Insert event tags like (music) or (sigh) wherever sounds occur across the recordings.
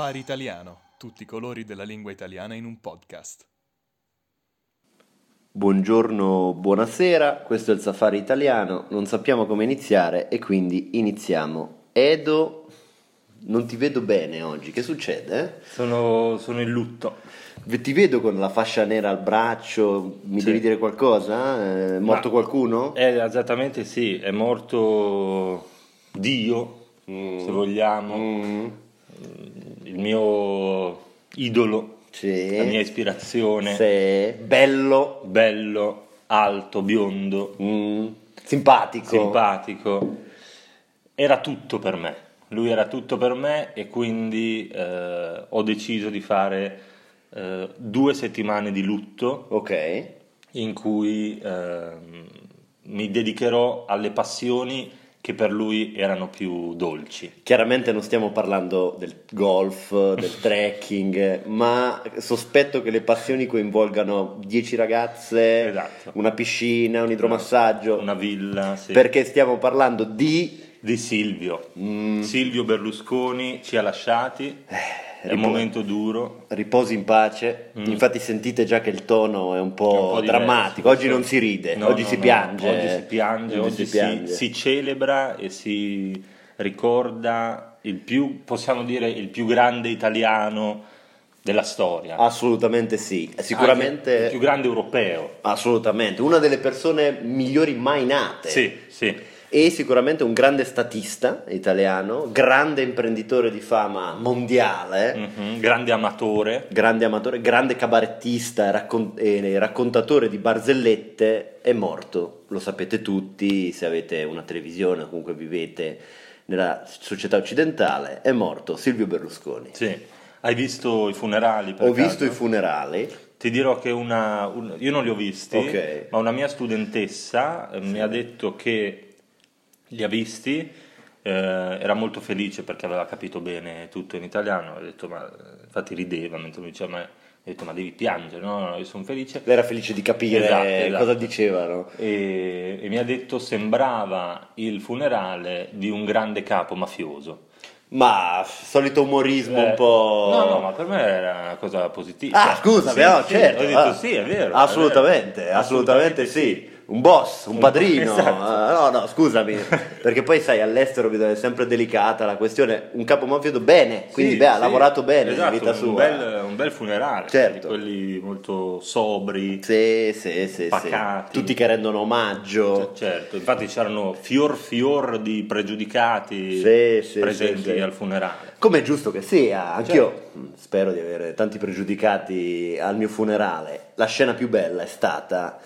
Safari Italiano, tutti i colori della lingua italiana in un podcast. Buongiorno, buonasera, questo è il Safari Italiano, non sappiamo come iniziare e quindi iniziamo. Edo, non ti vedo bene oggi, che succede? Sono, sono in lutto. Ti vedo con la fascia nera al braccio, mi Sì. devi dire qualcosa? È morto Ma- qualcuno? Eh, esattamente sì, è morto Dio, se vogliamo, Mm, il mio idolo, sì. la mia ispirazione, Sì. Bello, bello, alto, biondo, Mm, simpatico. simpatico, era tutto per me. Lui era tutto per me e quindi eh, ho deciso di fare eh, due settimane di lutto Ok. in cui ehm, mi dedicherò alle passioni che per lui erano più dolci. Chiaramente non stiamo parlando del golf, del (laughs) trekking, ma sospetto che le passioni coinvolgano 10 ragazze, Esatto. una piscina, un idromassaggio, Una villa sì. perché stiamo parlando di... di Silvio. Mm, Silvio Berlusconi ci ha lasciati, è un momento duro. Riposi in pace, Mm. infatti sentite già che il tono è un po', È un po' drammatico, oggi non si ride, No, oggi no, si no, piange. Oggi si piange, oggi, si si, piange. si celebra e si ricorda il più, possiamo dire, il più grande italiano della storia. Assolutamente sì, Anche sicuramente... il più grande europeo. Assolutamente, una delle persone migliori mai nate. Sì, sì. E sicuramente un grande statista italiano, grande imprenditore di fama mondiale, Mhm, Grande amatore. grande amatore, grande cabarettista e, raccon- e raccontatore di barzellette, è morto. Lo sapete tutti, se avete una televisione o comunque vivete nella società occidentale, è morto Silvio Berlusconi. Sì. Hai visto i funerali? Ho visto caso? i funerali, Ti dirò che una, un- io non li ho visti, Ok. ma una mia studentessa eh, mi ha detto che li ha visti, eh, era molto felice perché aveva capito bene tutto in italiano, ha detto, ma, infatti rideva mentre mi diceva, ma, ho detto, ma devi piangere, no, no, io sono felice. lei era felice di capire Esatto, esatto. cosa dicevano. E, e mi ha detto sembrava il funerale di un grande capo mafioso. Ma solito umorismo un Eh, po'... No, no, ma per me era una cosa positiva. Ah, scusa, Sì, no, sì, certo. Ho detto ah, sì, è vero. è Assolutamente, vero. assolutamente sì. Un boss, un padrino. Esatto. Ah, No, no, scusami. (laughs) Perché poi sai, all'estero è sempre delicata la questione. Un capo mafioso bene, quindi Sì, beh, ha sì, lavorato bene esatto, vita un sua. Bel, un bel funerale, Certo. di quelli molto sobri, Sì, sì, sì, sì. Pacati. Tutti che rendono omaggio. C- certo, infatti c'erano fior fior di pregiudicati Sì, sì, presenti sì, sì. al funerale. Come è giusto che sia, anch'io Certo. spero di avere tanti pregiudicati al mio funerale. La scena più bella è stata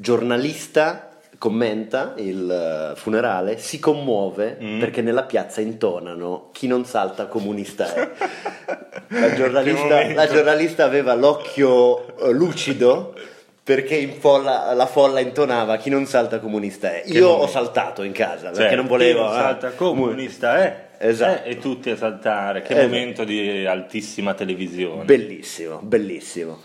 giornalista commenta il eh, funerale, si commuove Mm. perché nella piazza intonano chi non salta comunista è. (laughs) La giornalista, la giornalista aveva l'occhio eh, lucido perché in folla- la folla intonava chi non salta comunista è. Che Io ho saltato in casa perché Cioè, non volevo... chi non eh, salta comunista, eh? Esatto. Eh, e tutti a saltare, che Eh, momento di altissima televisione. Bellissimo, bellissimo.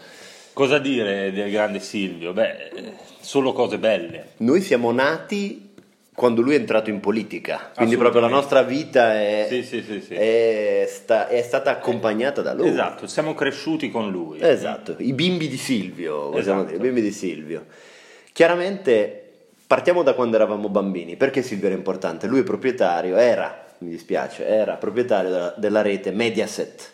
Cosa dire del grande Silvio? Beh, eh, solo cose belle. Noi siamo nati quando lui è entrato in politica, quindi proprio la nostra vita è, Sì, sì, sì, è sta- è stata accompagnata da lui. Esatto, siamo cresciuti con lui. Esatto, i bimbi di Silvio, Esatto. dire, i bimbi di Silvio. Chiaramente partiamo da quando eravamo bambini, perché Silvio era importante? Lui è proprietario, era, mi dispiace, era proprietario della, della rete Mediaset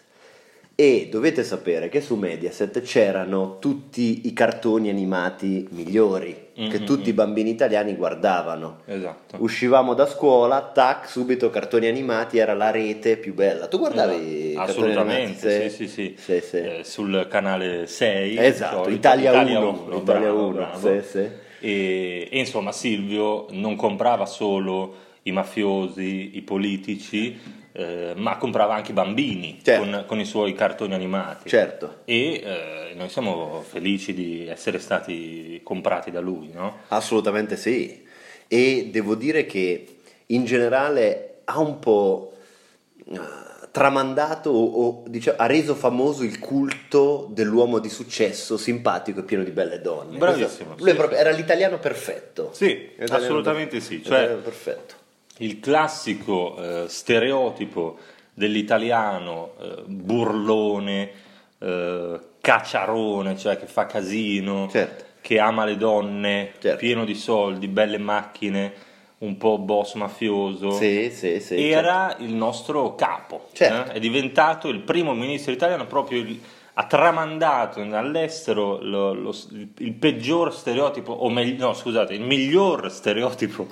e dovete sapere che su Mediaset c'erano tutti i cartoni animati migliori che Mhm. tutti i bambini italiani guardavano. Esatto. Uscivamo da scuola, tac, subito cartoni animati, era la rete più bella. Tu guardavi Esatto. cartoni animati? Assolutamente, sì, sì, sì. Sì, sì. Eh, sul canale 6. Esatto, solito, Italia 1, uno, Italia bravo, 1, bravo. sì, sì. E, e insomma Silvio non comprava solo i mafiosi, i politici, eh, ma comprava anche bambini Certo. con, con i suoi cartoni animati. Certo, E eh, noi siamo felici di essere stati comprati da lui, no? assolutamente sì. E devo dire che in generale ha un po' eh, tramandato o, o, diciamo, ha reso famoso il culto dell'uomo di successo, simpatico e pieno di belle donne. Bravissimo, lui sì, proprio- era l'italiano perfetto. Sì, L'italiano assolutamente per- sì. l'italiano Cioè, perfetto. Il classico eh, stereotipo dell'italiano eh, burlone, eh, cacciarone, cioè che fa casino, Certo. che ama le donne, Certo. pieno di soldi, belle macchine, un po' boss mafioso. Sì, sì, sì. certo. Era il nostro capo, Certo. eh? è diventato il primo ministro italiano proprio il- ha tramandato all'estero lo- lo- il peggior stereotipo, o meglio, no scusate, il miglior stereotipo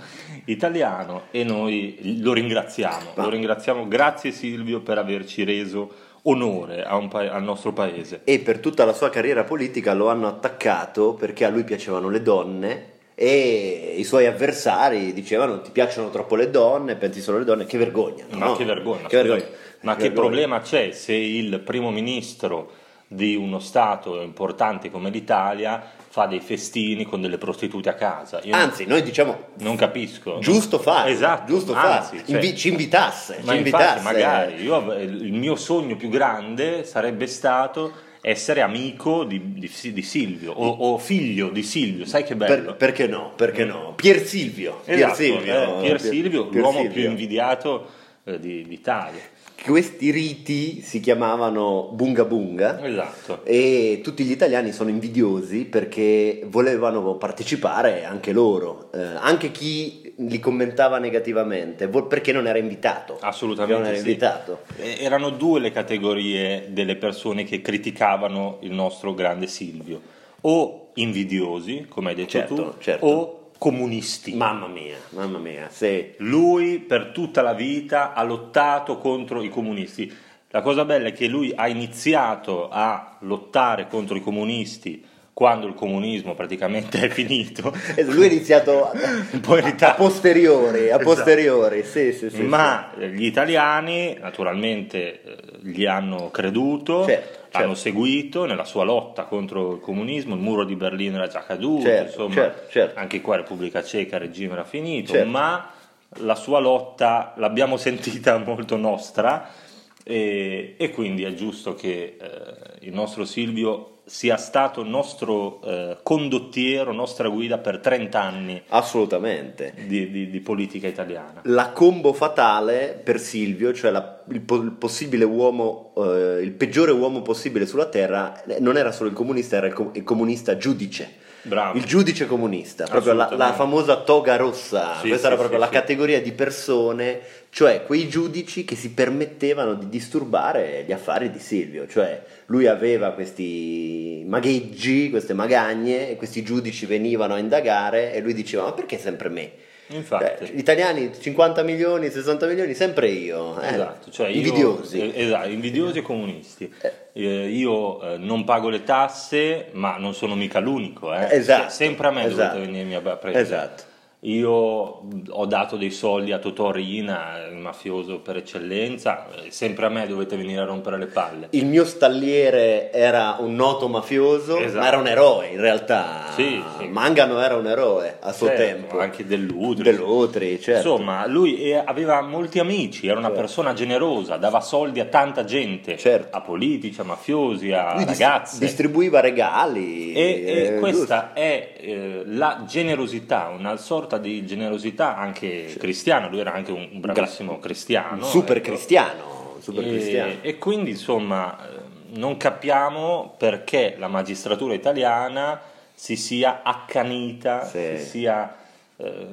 italiano e noi lo ringraziamo, Ma- lo ringraziamo, grazie Silvio per averci reso onore pa- al nostro paese. E per tutta la sua carriera politica lo hanno attaccato perché a lui piacevano le donne e i suoi avversari dicevano ti piacciono troppo le donne, pensi solo alle donne, che vergogna. Ma no? che vergogna, Che vergogna. Ma che vergogna. problema c'è se il primo ministro di uno Stato importante come l'Italia fa dei festini con delle prostitute a casa? Io Anzi, noi diciamo non capisco. giusto fare, Esatto, giusto anzi, fare. cioè- Invi- ci invitasse, Ma ci infatti, invitasse. magari, io il mio sogno più grande sarebbe stato essere amico di, di- di Silvio o, o figlio di Silvio, sai che bello? Per- perché no? Perché no? Pier Silvio, Pier Esatto, Silvio, eh, Pier Silvio, Pier l'uomo Silvio. più invidiato eh, di- d'Italia. Questi riti si chiamavano bunga bunga Esatto. e tutti gli italiani sono invidiosi perché volevano partecipare anche loro, eh, anche chi li commentava negativamente, perché non era invitato. Assolutamente era sì. invitato. Erano due le categorie delle persone che criticavano il nostro grande Silvio, o invidiosi, come hai detto Certo, tu, certo. o comunisti. Mamma mia, mamma mia, sì. Lui per tutta la vita ha lottato contro i comunisti. La cosa bella è che lui ha iniziato a lottare contro i comunisti quando il comunismo praticamente è finito. Lui è iniziato (laughs) in a posteriori, a Esatto. posteriori, sì, sì, sì. Ma gli italiani naturalmente eh, gli hanno creduto, Certo, l'hanno certo. seguito nella sua lotta contro il comunismo, il muro di Berlino era già caduto, Certo, insomma, certo, certo. anche qua Repubblica Ceca il regime era finito, Certo. ma la sua lotta l'abbiamo (laughs) sentita molto nostra e, e quindi è giusto che eh, il nostro Silvio sia stato nostro eh, condottiero, nostra guida per 30 anni Assolutamente. di, di- di politica italiana. La combo fatale per Silvio, cioè la- il, po- il possibile uomo, eh, il peggiore uomo possibile sulla terra, eh, non era solo il comunista, era il, co- il comunista giudice. Bravo. Il giudice comunista, proprio la, la famosa toga rossa, Sì, questa sì, era proprio sì, la categoria di persone, cioè quei giudici che si permettevano di disturbare gli affari di Silvio, cioè lui aveva questi magheggi, queste magagne e questi giudici venivano a indagare e lui diceva ma perché sempre me? Infatti. Cioè, italiani 50 milioni, 60 milioni, sempre io. eh. Esatto, cioè io- invidiosi. eh, esatto, invidiosi e comunisti. Eh. Eh, io eh, non pago le tasse, ma non sono mica l'unico. Esatto, sempre a me esatto. dovete venirmi a prendere. Esatto. Io ho dato dei soldi a Totò Riina, il mafioso per eccellenza, eh, sempre a me dovete venire a rompere le palle. Il mio stalliere era un noto mafioso, Esatto. ma era un eroe in realtà. Sì, sì. Mangano era un eroe a suo Certo, tempo. Anche dell'Udri. Dell'Utri, certo. Insomma, lui eh, aveva molti amici, era una Certo. persona generosa, dava soldi a tanta gente, Certo. a politici, a mafiosi, a Lui ragazze. distribuiva regali. E, e eh, questa è eh, la generosità, una sorta di generosità anche cristiana, lui era anche un, bravissimo cristiano. un super ecco. cristiano. super E, cristiano. e quindi insomma eh, non capiamo perché la magistratura italiana si sia accanita, Sì. si sia, eh,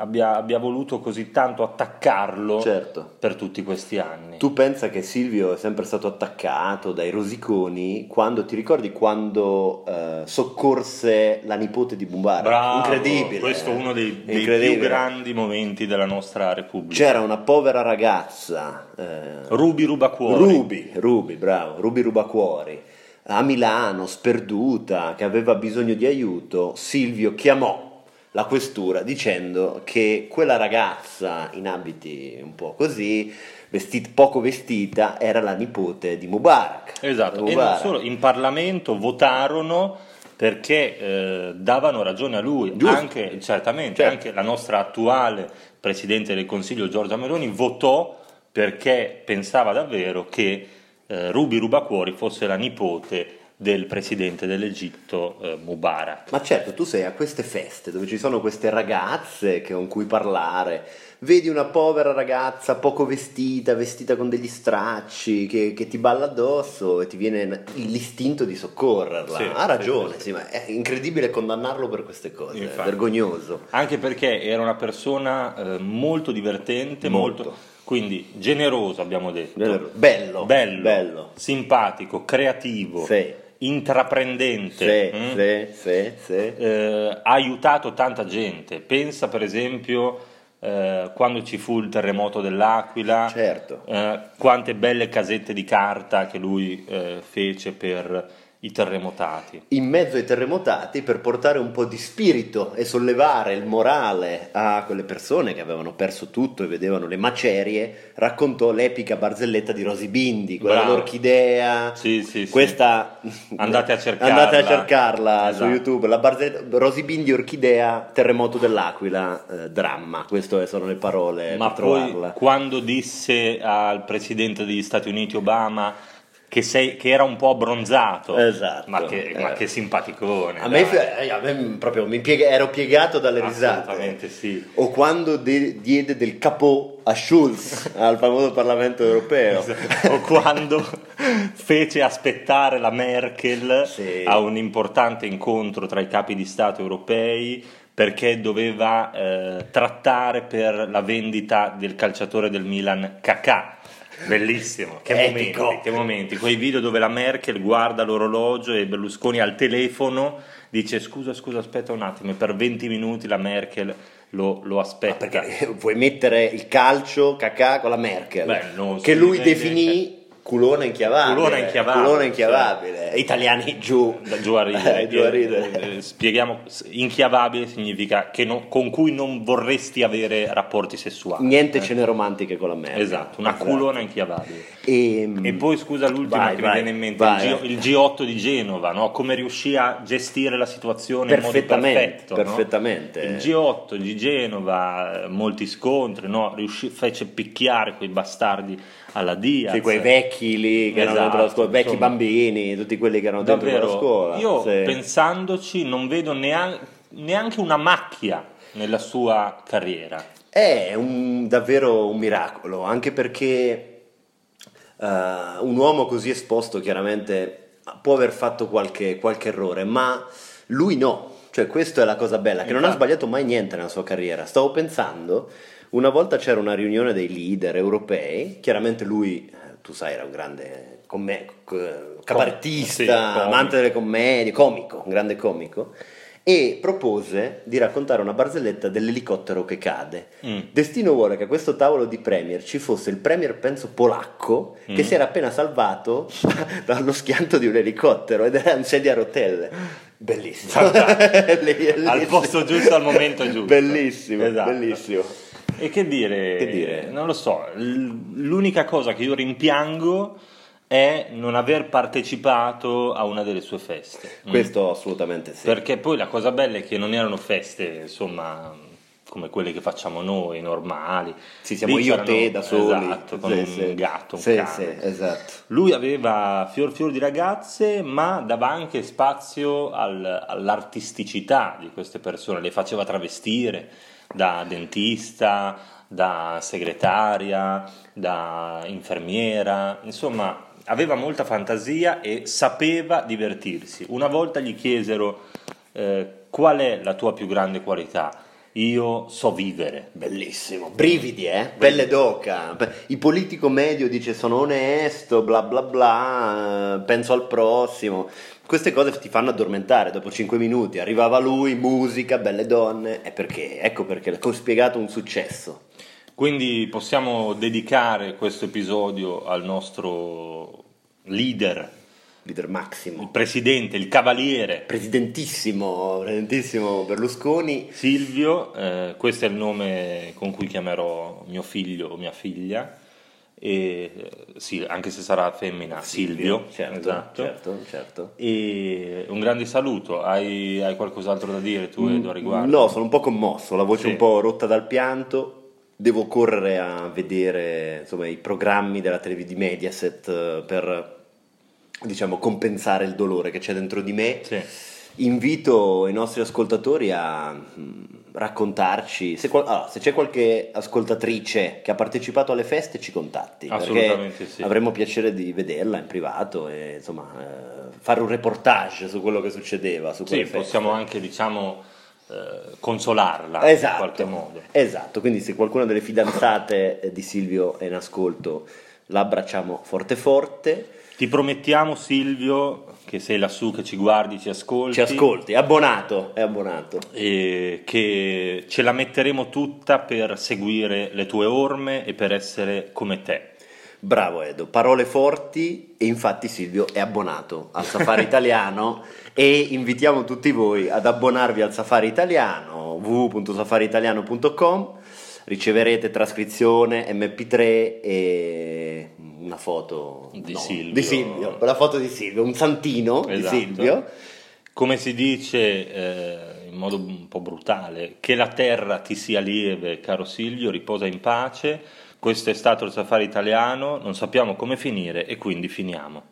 abbia, abbia voluto così tanto attaccarlo Certo. per tutti questi anni. Tu pensa che Silvio è sempre stato attaccato dai rosiconi quando ti ricordi quando eh, soccorse la nipote di Mubarak? Bravo, Incredibile. questo è uno dei, dei più grandi momenti della nostra Repubblica. C'era una povera ragazza, eh, Rubi Rubacuori. Ruby, Ruby, bravo, Ruby Rubacuori, a Milano, sperduta, che aveva bisogno di aiuto, Silvio chiamò la questura dicendo che quella ragazza in abiti un po' così, vestit- poco vestita, era la nipote di Mubarak. Esatto, e non Mubarak. solo, in Parlamento votarono perché eh, davano ragione a lui, Giusto. anche, certamente, Certo. anche la nostra attuale Presidente del Consiglio Giorgia Meloni votò perché pensava davvero che eh, Ruby Rubacuori fosse la nipote del presidente dell'Egitto eh, Mubarak. Ma certo, tu sei a queste feste dove ci sono queste ragazze con cui parlare, vedi una povera ragazza poco vestita, vestita con degli stracci, che, che ti balla addosso e ti viene l'istinto di soccorrerla. Sì, ha ragione, sì, sì, ma è incredibile condannarlo per queste cose, è Infatti. vergognoso. Anche perché era una persona eh, molto divertente, Molto. molto. quindi generoso abbiamo detto, Bello, bello, bello. simpatico, creativo, Sì. Intraprendente. Sì, mm? sì, sì, sì. eh, ha aiutato tanta gente. Pensa per esempio eh, quando ci fu il terremoto dell'Aquila, Certo. eh, quante belle casette di carta che lui eh, fece per i terremotati. in mezzo ai terremotati per portare un po' di spirito e sollevare il morale a quelle persone che avevano perso tutto e vedevano le macerie, raccontò l'epica barzelletta di Rosy Bindi, quella Bravo. dell'orchidea. Sì, sì, sì. Questa Andate a (laughs) cercarla. Andate a cercarla su Esatto. YouTube, la barzelletta Rosy Bindi orchidea, terremoto dell'Aquila, eh, dramma. Queste sono le parole Ma per poi trovarla. quando disse al presidente degli Stati Uniti Obama che, sei- che era un po' abbronzato, Esatto, ma, che, ma eh. che simpaticone. A me, dai. eh, a me proprio mi piega- ero piegato dalle risate. Assolutamente sì. O quando de- diede del capò a Schulz (laughs) al famoso Parlamento europeo. o quando (laughs) fece aspettare la Merkel Sì. a un importante incontro tra i capi di Stato europei perché doveva eh, trattare per la vendita del calciatore del Milan Kakà. Bellissimo, che momenti, che momenti, quei video dove la Merkel guarda l'orologio e Berlusconi al telefono dice scusa scusa aspetta un attimo e per 20 minuti la Merkel lo, lo aspetta. Perché vuoi mettere il calcio cacà con la Merkel, Beh, che lui definì culona inchiavabile. Culona inchiavabile, Culona inchiavabile. Italiani giù. Da giù a ridere. (laughs) Eh, giù a ridere. Eh, eh, Spieghiamo, inchiavabile significa che non- con cui non vorresti avere rapporti sessuali. Niente Eh, cene romantiche con la Merkel. Esatto, una Esatto. culona inchiavabile. E, E poi scusa l'ultima Vai, che vai, mi viene in mente, vai, il. G- il G8 di Genova, no? come riuscì a gestire la situazione Perfettamente, perfetto. no? perfettamente. Il G8 di Genova, molti scontri, no? Riuscì- fece picchiare quei bastardi alla Diaz. Sì, quei vecchi lì che erano Esatto, dentro la scuola, vecchi insomma. bambini, tutti quelli che erano dentro Davvero, la scuola. io Sì. pensandoci non vedo neanche, neanche una macchia nella sua carriera. È un- davvero un miracolo, anche perché eh, un uomo così esposto chiaramente può aver fatto qualche, qualche errore, ma lui no. Cioè, questa è la cosa bella, che non ha Infatti. sbagliato mai niente nella sua carriera. Stavo pensando, una volta c'era una riunione dei leader europei, chiaramente lui, eh, tu sai, era un grande comm- c- cabarettista, sì, amante delle commedie, comico, un grande comico, e propose di raccontare una barzelletta dell'elicottero che cade. Mm. Destino vuole che a questo tavolo di premier ci fosse il premier, penso polacco, che Mm. si era appena salvato (laughs) dallo schianto di un elicottero ed era un sedia a rotelle. Bellissimo. (laughs) Bellissimo. Al posto giusto, al momento giusto. Bellissimo, Esatto. bellissimo. E che dire? Che dire? Non lo so, l'unica cosa che io rimpiango è non aver partecipato a una delle sue feste. Mm. Questo assolutamente sì. Perché poi la cosa bella è che non erano feste, insomma, come quelle che facciamo noi, normali. Sì, siamo Lì io e te da soli. Esatto, con Sì, un sì. gatto, un Sì, cane. sì, esatto. Lui aveva fior fior di ragazze, ma dava anche spazio al- all'artisticità di queste persone, le faceva travestire da dentista, da segretaria, da infermiera, insomma aveva molta fantasia e sapeva divertirsi. Una volta gli chiesero eh, qual è la tua più grande qualità? Io so vivere. Bellissimo, brividi, eh? Pelle d'oca. Il politico medio dice sono onesto, bla bla bla, penso al prossimo. Queste cose ti fanno addormentare dopo 5 minuti. Arrivava lui, musica, belle donne. E perché? Ecco perché ho spiegato un successo. Quindi possiamo dedicare questo episodio al nostro leader, Leader il Massimo. presidente, il cavaliere Presidentissimo, presidentissimo Berlusconi. Silvio, eh, questo è il nome con cui chiamerò mio figlio o mia figlia, e, eh, sì, anche se sarà femmina, Silvio, certo, esatto. certo, certo. E un grande saluto, hai, hai qualcos'altro da dire tu Edo a riguardo? No, sono un po' commosso, la voce Sì. un po' rotta dal pianto. Devo correre a vedere insomma, i programmi della televisione di Mediaset eh, per diciamo, compensare il dolore che c'è dentro di me. Sì. Invito i nostri ascoltatori a mm, raccontarci, se, allora, se c'è qualche ascoltatrice che ha partecipato alle feste ci contatti, Assolutamente perché sì. avremo piacere di vederla in privato e insomma eh, fare un reportage su quello che succedeva su Sì, possiamo anche, diciamo, eh, consolarla in Esatto, qualche modo. esatto, quindi se qualcuna delle fidanzate di Silvio è in ascolto l'abbracciamo forte forte, Ti promettiamo, Silvio, che sei lassù, che ci guardi, ci ascolti. ci ascolti, è abbonato, è abbonato. E che ce la metteremo tutta per seguire le tue orme e per essere come te. Bravo Edo, parole forti e infatti Silvio è abbonato al Safari (laughs) Italiano e invitiamo tutti voi ad abbonarvi al Safari Italiano www.safariitaliano.com riceverete trascrizione, mp3 e una foto Di no, Silvio. di Silvio, la foto di Silvio, un santino Esatto. di Silvio. Come si dice eh, in modo un po' brutale, che la terra ti sia lieve, caro Silvio, riposa in pace. Questo è stato il Safari Italiano, non sappiamo come finire e quindi finiamo.